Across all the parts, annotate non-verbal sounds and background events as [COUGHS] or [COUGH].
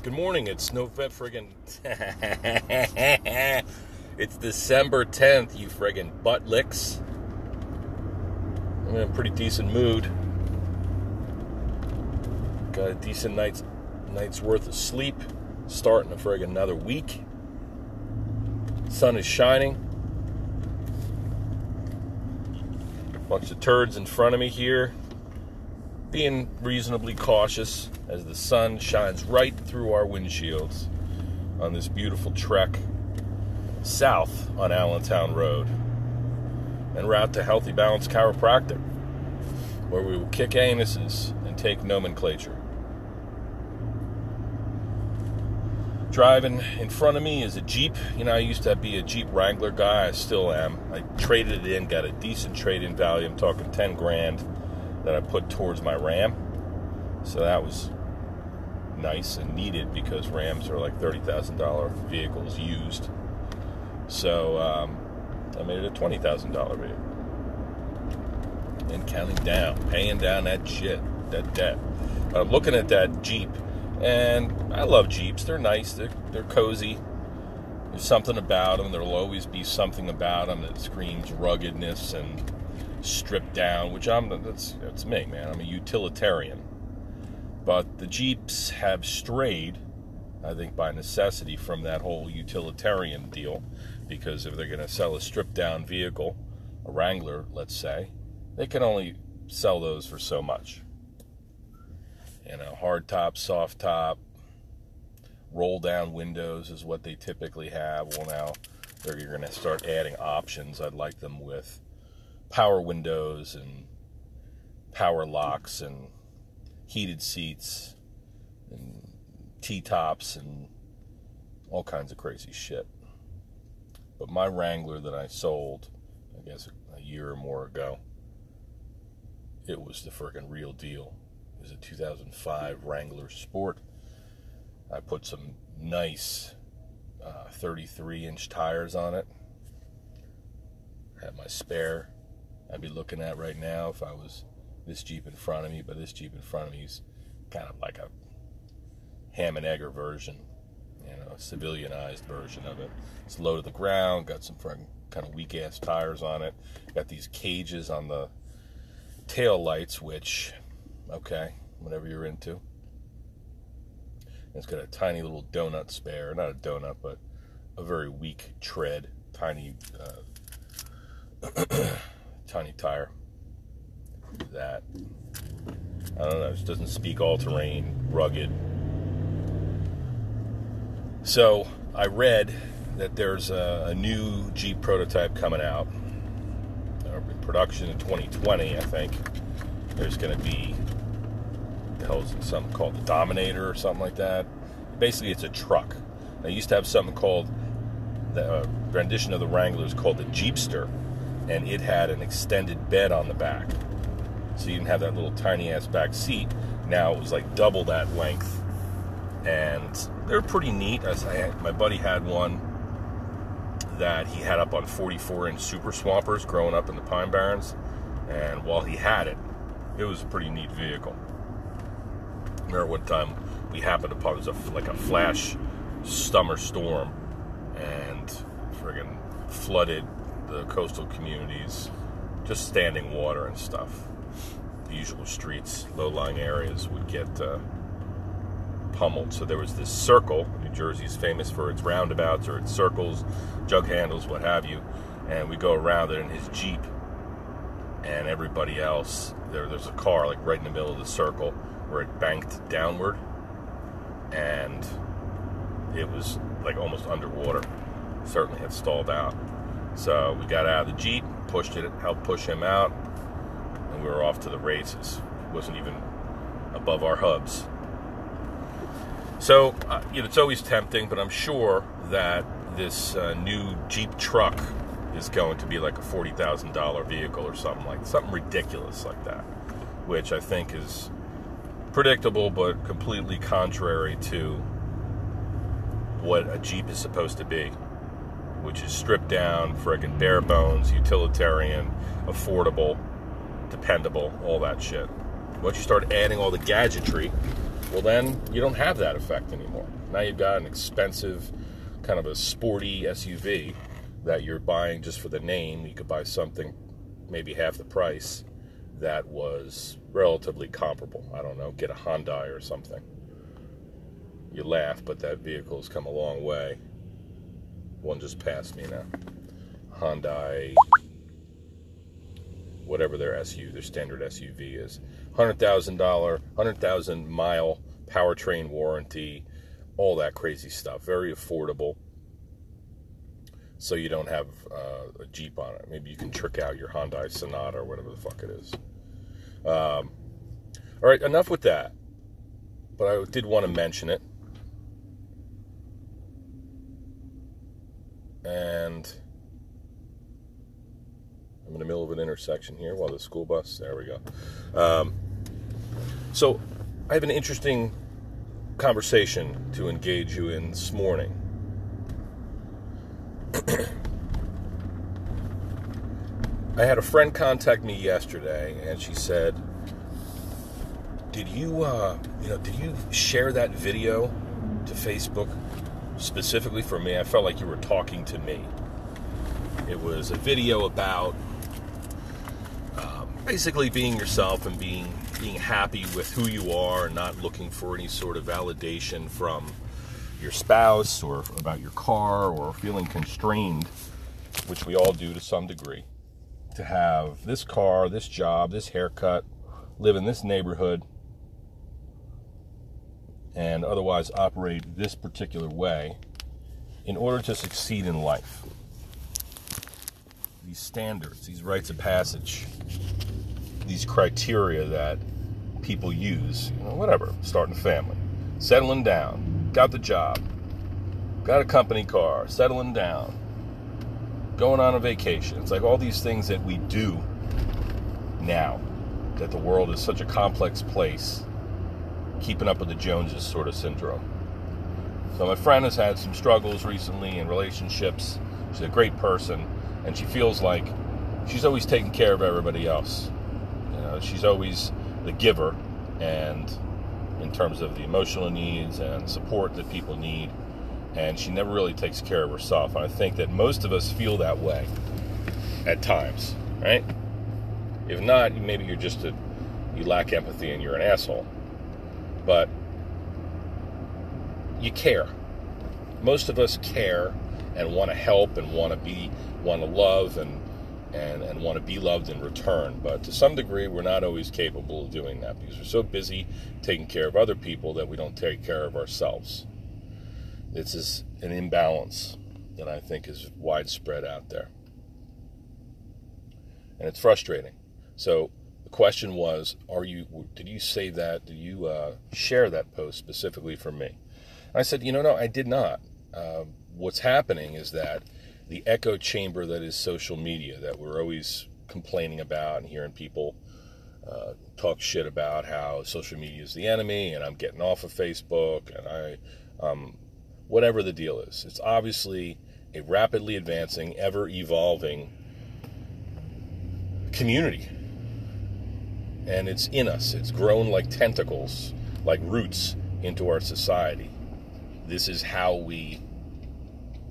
Good morning. It's November friggin' [LAUGHS] It's December 10th, you friggin' butt licks. I'm in a pretty decent mood. Got a decent night's night's worth of sleep. Starting a friggin' another week. Sun is shining. Bunch of turds in front of me here being reasonably cautious as the sun shines right through our windshields on this beautiful trek south on Allentown Road and route to Healthy Balance Chiropractic, where we will kick anuses and take nomenclature. Driving in front of me is a Jeep. You know, I used to be a Jeep Wrangler guy. I still am. I traded it in, got a decent trade in value. I'm talking 10 grand that I put towards my Ram. So that was nice and needed because Rams are like $30,000 vehicles used. So um, I made it a $20,000 vehicle. And counting down, paying down that shit, that debt. I'm looking at that Jeep, and I love Jeeps. They're nice, they're, they're cozy. There's something about them. There'll always be something about them that screams ruggedness and stripped down, which I'm that's that's me, man. I'm a utilitarian. But the Jeeps have strayed, I think, by necessity from that whole utilitarian deal, because if they're going to sell a stripped down vehicle, a Wrangler, let's say, they can only sell those for so much. You know, hard top, soft top, roll down windows is what they typically have. Well, now they're going to start adding options. I'd like them with power windows and power locks and heated seats and T tops and all kinds of crazy shit. But my Wrangler that I sold, I guess a year or more ago, it was the freaking real deal. It was a 2005 Wrangler Sport. I put some nice 33 uh, inch tires on it. I Had my spare I'd be looking at right now if I was this Jeep in front of me, but this Jeep in front of me is kind of like a ham and egger version, you know, a civilianized version of it. It's low to the ground, got some kind of weak ass tires on it, got these cages on the tail lights, which, okay, whatever you're into. It's got a tiny little donut spare, not a donut, but a very weak tread, tiny. Uh, [CLEARS THROAT] tiny tire. That I don't know, it doesn't speak all terrain, rugged. So I read that there's a, a new Jeep prototype coming out in production in 2020, I think. There's going to be the hell's something called the Dominator or something like that. Basically, it's a truck. They used to have something called the uh, rendition of the Wranglers called the Jeepster and it had an extended bed on the back. So you didn't have that little tiny ass back seat. Now it was like double that length. And they're pretty neat. I, my buddy had one that he had up on 44 inch Super Swampers growing up in the Pine Barrens. And while he had it, it was a pretty neat vehicle. Remember one time we happened upon it was a, like a flash summer storm and friggin' flooded the coastal communities, just standing water and stuff. The usual streets, low-lying areas would get uh, pummeled. So there was this circle. New Jersey is famous for its roundabouts or its circles, jug handles, what have you. And we go around it in his Jeep. And everybody else, there, there's a car like right in the middle of the circle where it banked downward. And it was like almost underwater. Certainly had stalled out. So we got out of the Jeep, pushed it, helped push him out, and we were off to the races. It wasn't even above our hubs. So, uh, you know, it's always tempting, but I'm sure that this uh, new Jeep truck is going to be like a $40,000 vehicle or something like something ridiculous like that, which I think is predictable but completely contrary to what a Jeep is supposed to be which is stripped down, friggin' bare bones, utilitarian, affordable, dependable, all that shit. Once you start adding all the gadgetry, Well, then you don't have that effect anymore. Now you've got an expensive, kind of a sporty SUV that you're buying just for the name. You could buy something maybe half the price that was relatively comparable. I don't know, get a Hyundai or something. You laugh, but that vehicle's come a long way. One just passed me now. Hyundai, whatever their SUV, their standard SUV is. $100,000, 100,000 mile powertrain warranty, all that crazy stuff. Very affordable. So you don't have uh, a Jeep on it. Maybe you can trick out your Hyundai Sonata or whatever the fuck it is. Um, all right, enough with that. But I did want to mention it. And I'm in the middle of an intersection here while the school bus, there we go. Um, so I have an interesting conversation to engage you in this morning. [CLEARS THROAT] I had a friend contact me yesterday, and she said, "Did you, uh, you know, did you share that video to Facebook specifically for me? I felt like you were talking to me. It was a video about um, basically being yourself and being being happy with who you are, and not looking for any sort of validation from." your spouse or about your car or feeling constrained, which we all do to some degree, to have this car, this job, this haircut, live in this neighborhood, and otherwise operate this particular way in order to succeed in life. These standards, these rites of passage, these criteria that people use, you know, whatever, starting a family, settling down, got the job, got a company car, settling down, going on a vacation. It's like all these things that we do now that the world is such a complex place, keeping up with the Joneses sort of syndrome. So my friend has had some struggles recently in relationships. She's a great person, and she feels like she's always taking care of everybody else. You know, she's always the giver, and in terms of the emotional needs and support that people need, and she never really takes care of herself. And I think that most of us feel that way at times, right? If not, maybe you're just a you lack empathy and you're an asshole. But you care. Most of us care and want to help and want to be want to love and and, and want to be loved in return. But to some degree, we're not always capable of doing that because we're so busy taking care of other people that we don't take care of ourselves. This is an imbalance that I think is widespread out there. And it's frustrating. So the question was, are you did you say that? Did you uh, share that post specifically for me? I said, you know, no, I did not. Uh, what's happening is that the echo chamber that is social media that we're always complaining about and hearing people uh, talk shit about how social media is the enemy and I'm getting off of Facebook and I, um, whatever the deal is. It's obviously a rapidly advancing, ever evolving community. And it's in us. It's grown like tentacles, like roots into our society. This is how we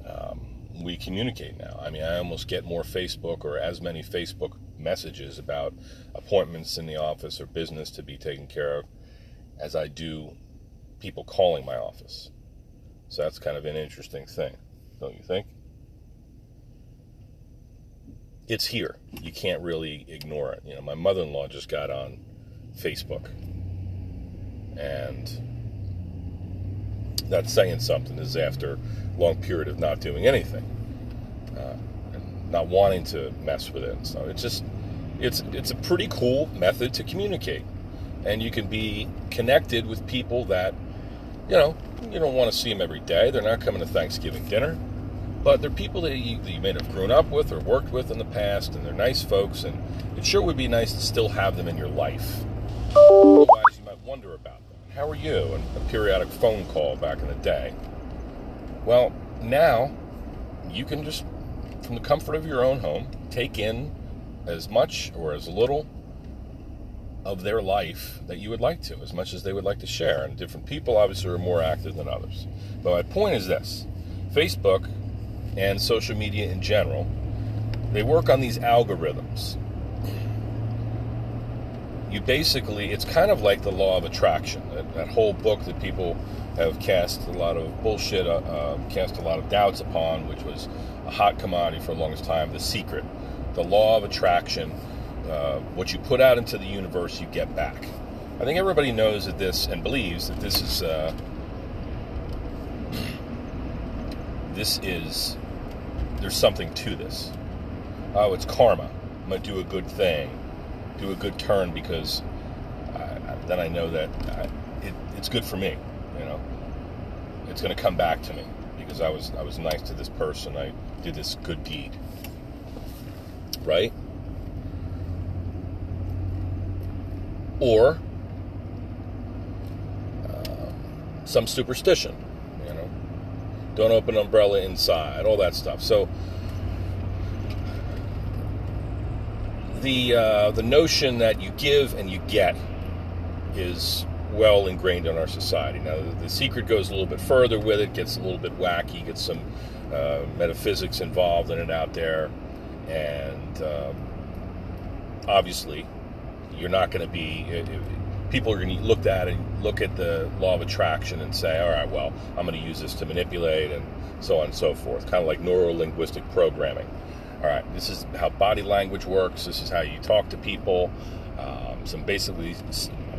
um, we communicate now. I mean, I almost get more Facebook or as many Facebook messages about appointments in the office or business to be taken care of as I do people calling my office. So that's kind of an interesting thing, don't you think? It's here. You can't really ignore it. You know, my mother-in-law just got on Facebook. And that's saying something is after a long period of not doing anything uh, and not wanting to mess with it. So it's just it's it's a pretty cool method to communicate, and you can be connected with people that you know you don't want to see them every day. They're not coming to Thanksgiving dinner, but they're people that you, that you may have grown up with or worked with in the past, and they're nice folks. And it sure would be nice to still have them in your life. Otherwise, you might wonder about them. How are you? And a periodic phone call back in the day. Well, now you can just from the comfort of your own home, take in as much or as little of their life that you would like to, as much as they would like to share. And different people obviously are more active than others. But my point is this Facebook and social media in general, they work on these algorithms. You basically, it's kind of like the law of attraction, that, that whole book that people have cast a lot of bullshit, uh, uh, cast a lot of doubts upon, which was a hot commodity for the longest time, The Secret. The law of attraction uh, what you put out into the universe, you get back. I think everybody knows that this and believes that this is uh, this is there's something to this. Oh, it's karma. I'm gonna do a good thing, do a good turn because I, then I know that I, it, it's good for me. You know, it's gonna come back to me because I was I was nice to this person. I did this good deed. Right? or uh, some superstition. Don't open umbrella inside, all that stuff. So the uh, the notion that you give and you get is well ingrained in our society. Now, the, the, secret goes a little bit further with it, gets a little bit wacky, gets some uh, metaphysics involved in it out there, and um, obviously you're not going to be people are going to look at and look at the law of attraction and say, all right, well, I'm going to use this to manipulate and so on and so forth. Kind of like neuro linguistic programming. All right, this is how body language works. This is how you talk to people. Um, some basically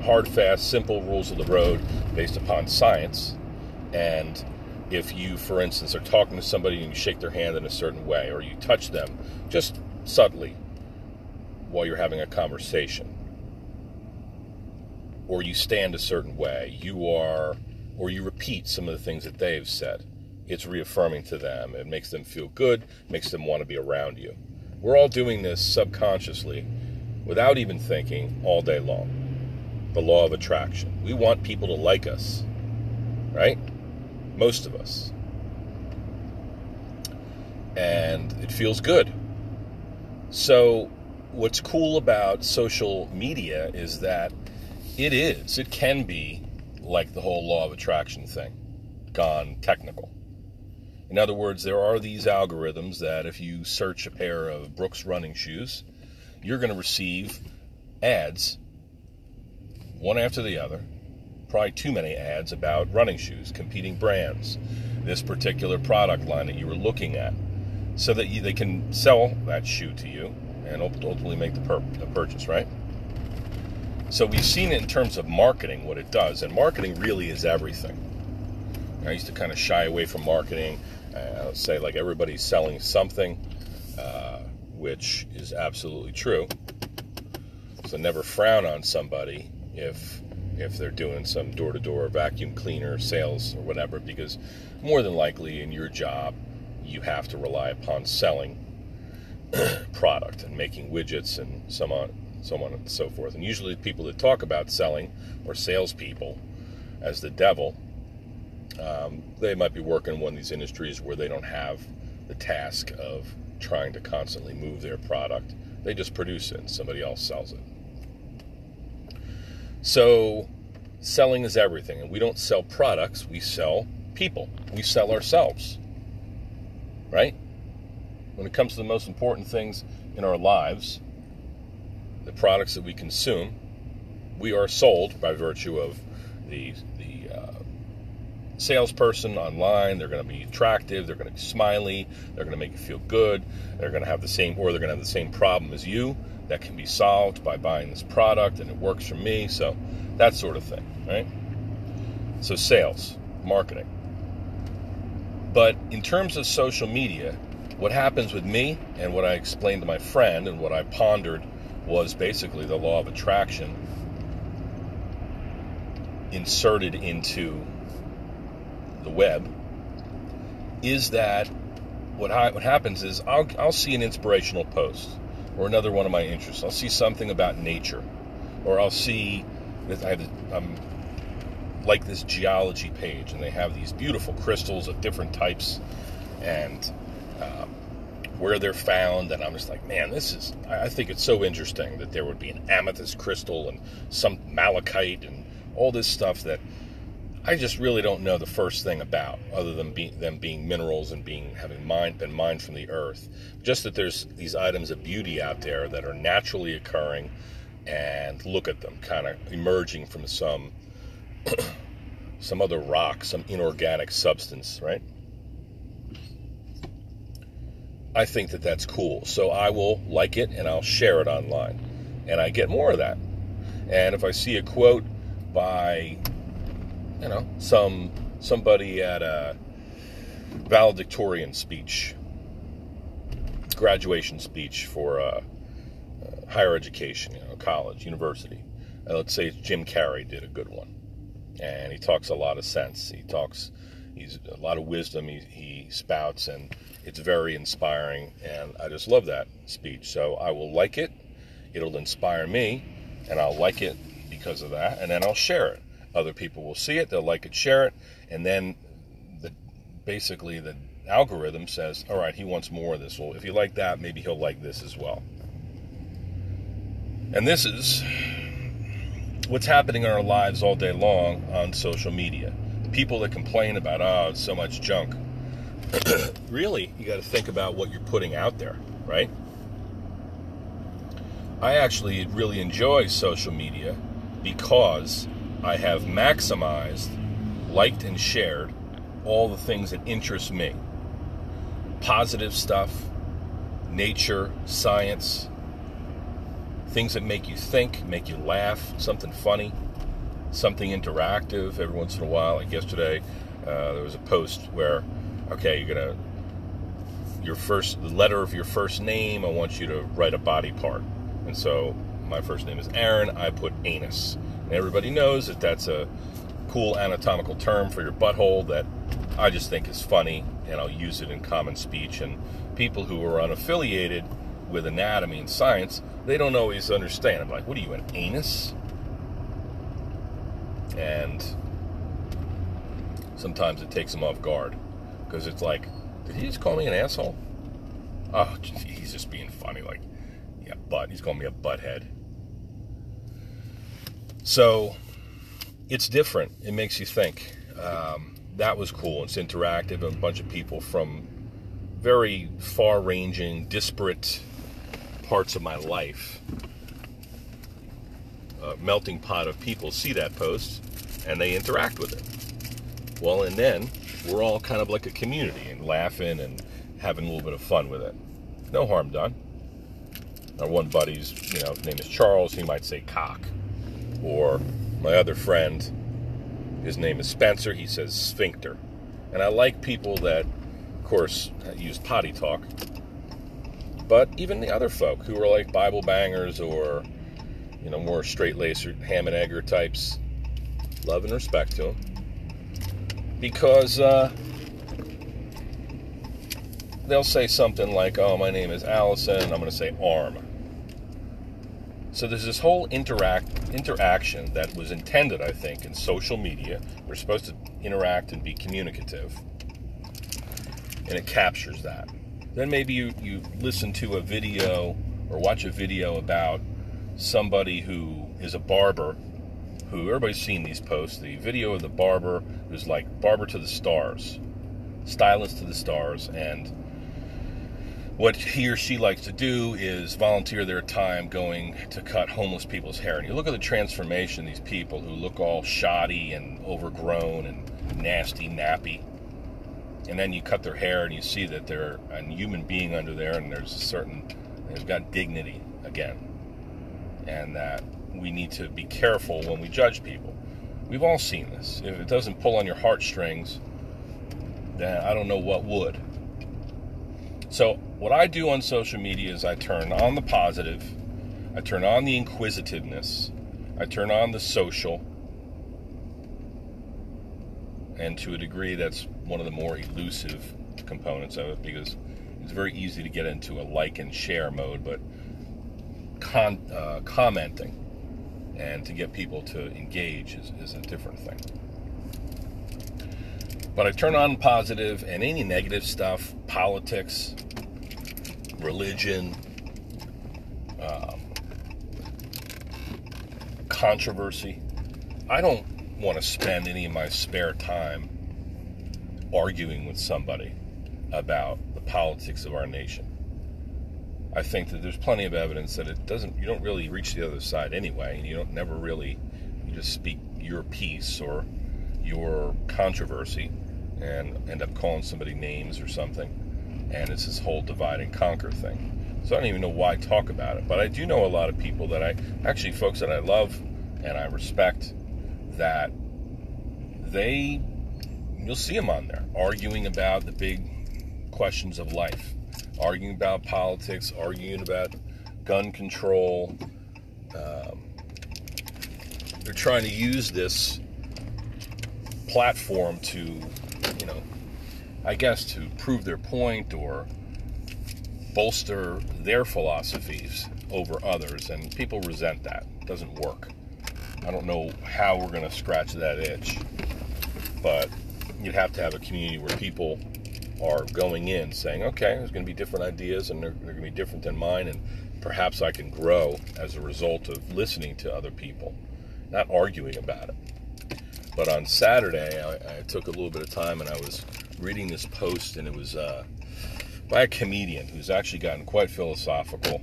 hard, fast, simple rules of the road based upon science. And if you, for instance, are talking to somebody and you shake their hand in a certain way, or you touch them just subtly while you're having a conversation, or you stand a certain way, you are, or you repeat some of the things that they've said. It's reaffirming to them. It makes them feel good, makes them want to be around you. We're all doing this subconsciously without even thinking all day long. The law of attraction. We want people to like us, right? Most of us. And it feels good. So, what's cool about social media is that it is. It can be like the whole law of attraction thing, gone technical. In other words, there are these algorithms that if you search a pair of Brooks running shoes, you're going to receive ads, one after the other, probably too many ads about running shoes, competing brands, this particular product line that you were looking at, so that you, they can sell that shoe to you and ultimately make the, the purchase, right? So we've seen in terms of marketing, what it does, and marketing really is everything. I used to kind of shy away from marketing. Uh, say like everybody's selling something, uh, which is absolutely true. So never frown on somebody if if they're doing some door-to-door vacuum cleaner sales or whatever, because more than likely in your job you have to rely upon selling [CLEARS THROAT] product and making widgets and some on so on and so forth. And usually, people that talk about selling or salespeople as the devil, um, they might be working in one of these industries where they don't have the task of trying to constantly move their product. They just produce it and somebody else sells it. So, selling is everything. And we don't sell products, we sell people, we sell ourselves. Right? When it comes to the most important things in our lives, the products that we consume, we are sold by virtue of the the uh, salesperson online. They're going to be attractive. They're going to be smiley. They're going to make you feel good. They're going to have the same, or they're going to have the same problem as you that can be solved by buying this product, and it works for me. So that sort of thing, right? So sales, marketing. But in terms of social media, what happens with me and what I explained to my friend and what I pondered was basically the law of attraction inserted into the web is that what, I, what happens is I'll, I'll see an inspirational post or another one of my interests. I'll see something about nature, or I'll see that I have I'm like this geology page, and they have these beautiful crystals of different types, and uh, where they're found, and I'm just like, man, this is. I think it's so interesting that there would be an amethyst crystal and some malachite and all this stuff that I just really don't know the first thing about, other than be, them being minerals and being having mined, been mined from the earth. Just that there's these items of beauty out there that are naturally occurring, and look at them, kind of emerging from some [CLEARS THROAT] some other rock, some inorganic substance, right? I think that that's cool. So I will like it and I'll share it online. And I get more of that. And if I see a quote by, you know, some somebody at a valedictorian speech, graduation speech for uh, uh, higher education, you know, college, university. Uh, let's say Jim Carrey did a good one, and he talks a lot of sense. He talks, he's a lot of wisdom. He, he spouts, and it's very inspiring, and I just love that speech. So I will like it. It'll inspire me, and I'll like it because of that, and then I'll share it. Other people will see it, they'll like it, share it, and then the basically the algorithm says, all right, he wants more of this. Well, if you like that, maybe he'll like this as well. And this is what's happening in our lives all day long on social media. People that complain about, oh, so much junk. [COUGHS] really, you got to think about what you're putting out there, right? I actually really enjoy social media because I have maximized, liked, and shared all the things that interest me positive stuff, nature, science, things that make you think, make you laugh, something funny, something interactive every once in a while. Like yesterday, uh, there was a post where okay, you're gonna your first the letter of your first name. I want you to write a body part, and so my first name is Aaron. I put anus, and everybody knows that that's a cool anatomical term for your butthole that I just think is funny, and I'll use it in common speech. And people who are unaffiliated with anatomy and science, they don't always understand. I'm like, what are you, an anus? And sometimes it takes them off guard because it's like, did he just call me an asshole? Oh, he's just being funny. Like, yeah, butt. He's calling me a butthead. So it's different. It makes you think. Um, that was cool. It's interactive. A bunch of people from very far ranging, disparate parts of my life. A melting pot of people see that post and they interact with it. Well, and then we're all kind of like a community and laughing and having a little bit of fun with it. No harm done. Our one buddy's, you know, his name is Charles. He might say cock. Or my other friend, his name is Spencer. He says sphincter. And I like people that, of course, use potty talk. But even the other folk who are like Bible bangers or, you know, more straight laced ham and egger types, love and respect to them because uh, they'll say something like, "Oh, my name is Allison," I'm going to say "arm." So there's this whole interact interaction that was intended, I think, in social media. We're supposed to interact and be communicative, and it captures that. Then maybe you, you listen to a video or watch a video about somebody who is a barber who everybody's seen these posts. The video of the barber who's like barber to the stars, stylist to the stars, and what he or she likes to do is volunteer their time going to cut homeless people's hair. And you look at the transformation these people who look all shoddy and overgrown and nasty, nappy. And then you cut their hair and you see that they're a human being under there and there's a certain, they've got dignity again. And that we need to be careful when we judge people. We've all seen this. If it doesn't pull on your heartstrings, then I don't know what would. So, what I do on social media is I turn on the positive, I turn on the inquisitiveness, I turn on the social, and to a degree, that's one of the more elusive components of it because it's very easy to get into a like and share mode, but con- uh, commenting and to get people to engage is, is a different thing. But I turn on positive and any negative stuff, politics, religion, um, controversy. I don't want to spend any of my spare time arguing with somebody about the politics of our nation. I think that there's plenty of evidence that it doesn't you don't really reach the other side anyway, and you don't never really you just speak your piece or your controversy and end up calling somebody names or something. And it's this whole divide and conquer thing. So I don't even know why talk about it. But I do know a lot of people that I actually folks that I love and I respect that they you'll see them on there arguing about the big questions of life, arguing about politics, arguing about gun control. Um, they're trying to use this platform to, you know, I guess to prove their point or bolster their philosophies over others, and people resent that. It doesn't work. I don't know how we're going to scratch that itch, but you'd have to have a community where people are going in saying, okay, there's going to be different ideas and they're, they're going to be different than mine, and perhaps I can grow as a result of listening to other people, not arguing about it. But on Saturday, I, I took a little bit of time and I was reading this post, and it was uh, by a comedian who's actually gotten quite philosophical,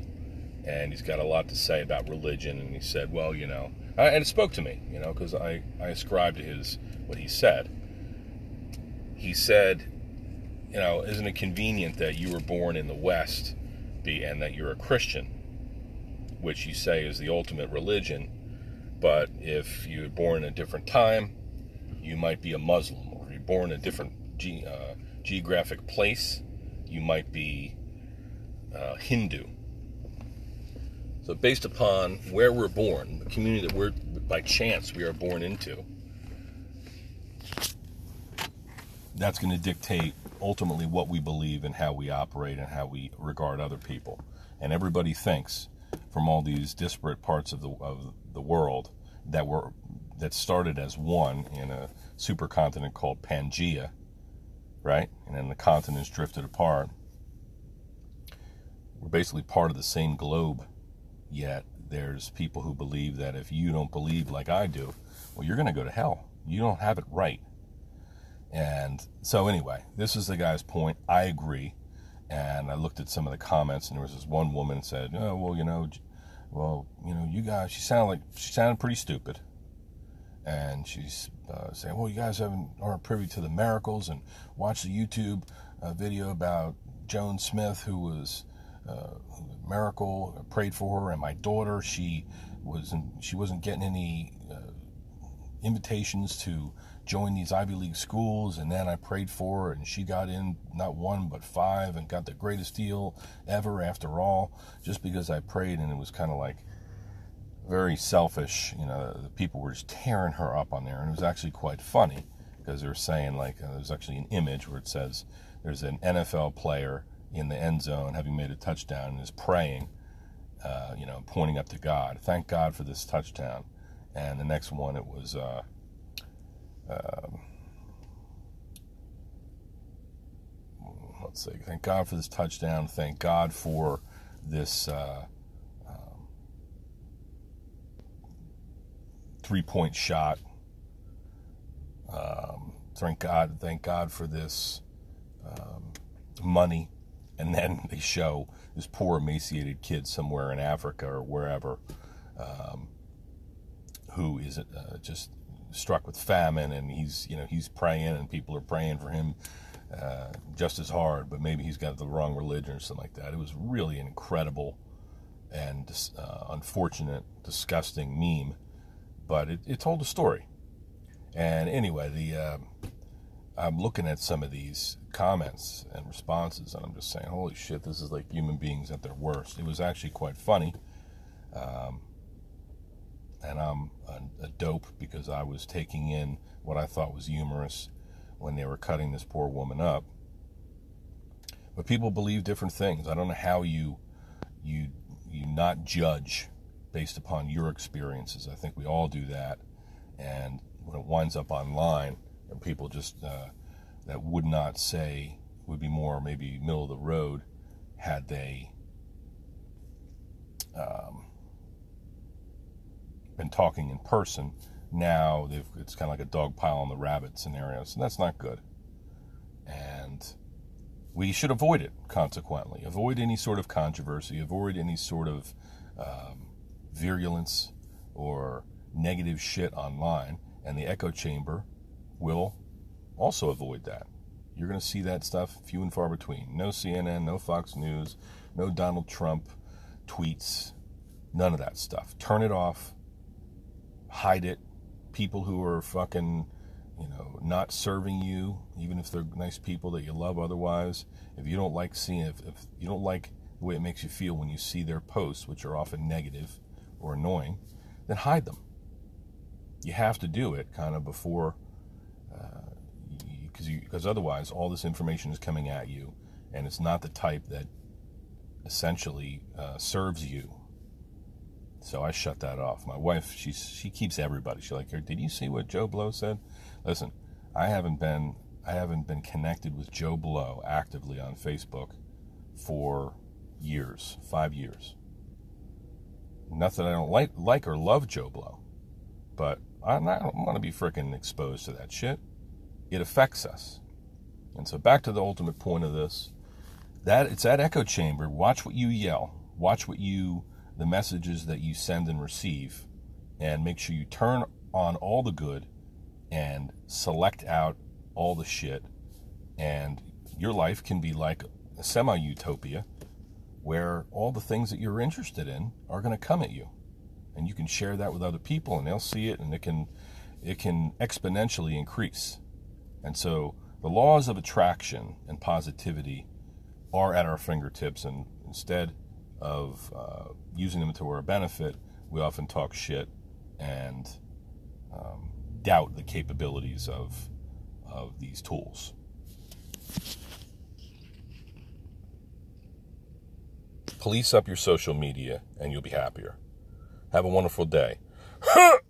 and he's got a lot to say about religion. And he said, well, you know, and it spoke to me, you know, because I, I ascribe to his what he said. He said, you know, isn't it convenient that you were born in the West and that you're a Christian, which you say is the ultimate religion, but if you were born in a different time, you might be a Muslim, or you're born in a different ge- uh, geographic place, you might be uh, Hindu. So, based upon where we're born, the community that we're by chance we are born into, that's going to dictate ultimately what we believe and how we operate and how we regard other people. And everybody thinks from all these disparate parts of the of the world that were that started as one in a supercontinent called Pangea, right? And then the continents drifted apart. We're basically part of the same globe, yet there's people who believe that if you don't believe like I do, well, you're going to go to hell. You don't have it right. And so, anyway, this is the guy's point. I agree. And I looked at some of the comments, and there was this one woman said, "Oh, well, you know, well, you know, you guys." She sounded like she sounded pretty stupid, and she's uh, saying, "Well, you guys haven't aren't privy to the miracles." And watch the YouTube uh, video about Joan Smith, who was uh, miracle prayed for her, and my daughter. She wasn't she wasn't getting any uh, invitations to join these Ivy League schools, and then I prayed for her, and she got in not one but five, and got the greatest deal ever. After all, just because I prayed, and it was kind of like very selfish. You know, the people were just tearing her up on there, and it was actually quite funny because they were saying like uh, there's actually an image where it says there's an NFL player in the end zone having made a touchdown and is praying, uh, you know, pointing up to God. Thank God for this touchdown. And the next one, it was. Uh, um, let's see. Thank God for this touchdown. Thank God for this uh, um, three point shot. Um, thank God. Thank God for this um, money. And then [LAUGHS] they show this poor emaciated kid somewhere in Africa or wherever um, who is uh, just struck with famine, and he's you know he's praying, and people are praying for him uh, just as hard, but maybe he's got the wrong religion or something like that. It was really an incredible and uh, unfortunate, disgusting meme, but it, it, told a story. And anyway, the uh, I'm looking at some of these comments and responses, and I'm just saying, holy shit, this is like human beings at their worst. It was actually quite funny. Um, and I'm a, a dope because I was taking in what I thought was humorous when they were cutting this poor woman up. But people believe different things. I don't know how you you you not judge based upon your experiences. I think we all do that, and when it winds up online, and people just uh, that would not say would be more maybe middle of the road had they um, been talking in person, now it's kind of like a dog pile on the rabbit scenario. So that's not good. And we should avoid it, consequently. Avoid any sort of controversy, avoid any sort of um, virulence or negative shit online. And the echo chamber will also avoid that. You're going to see that stuff few and far between. No CNN, no Fox News, no Donald Trump tweets, none of that stuff. Turn it off, hide it. People who are fucking, you know, not serving you, even if they're nice people that you love otherwise, if you don't like seeing, if, if you don't like the way it makes you feel when you see their posts, which are often negative or annoying, then hide them. You have to do it kind of before because because otherwise all this information is coming at you, and it's not the type that essentially uh, serves you. So I shut that off. My wife, she she keeps everybody. She's like, "Did you see what Joe Blow said?" Listen, I haven't been I haven't been connected with Joe Blow actively on Facebook for years, five years. Not that I don't like like or love Joe Blow, but I, don't want to be freaking exposed to that shit it affects us. And so back to the ultimate point of this, that it's that echo chamber. Watch what you yell. Watch what you the messages that you send and receive and make sure you turn on all the good and select out all the shit and your life can be like a semi utopia where all the things that you're interested in are going to come at you and you can share that with other people and they'll see it and it can it can exponentially increase and so the laws of attraction and positivity are at our fingertips. And instead of uh, using them to our benefit, we often talk shit and um, doubt the capabilities of, of these tools. Police up your social media and you'll be happier. Have a wonderful day. [LAUGHS]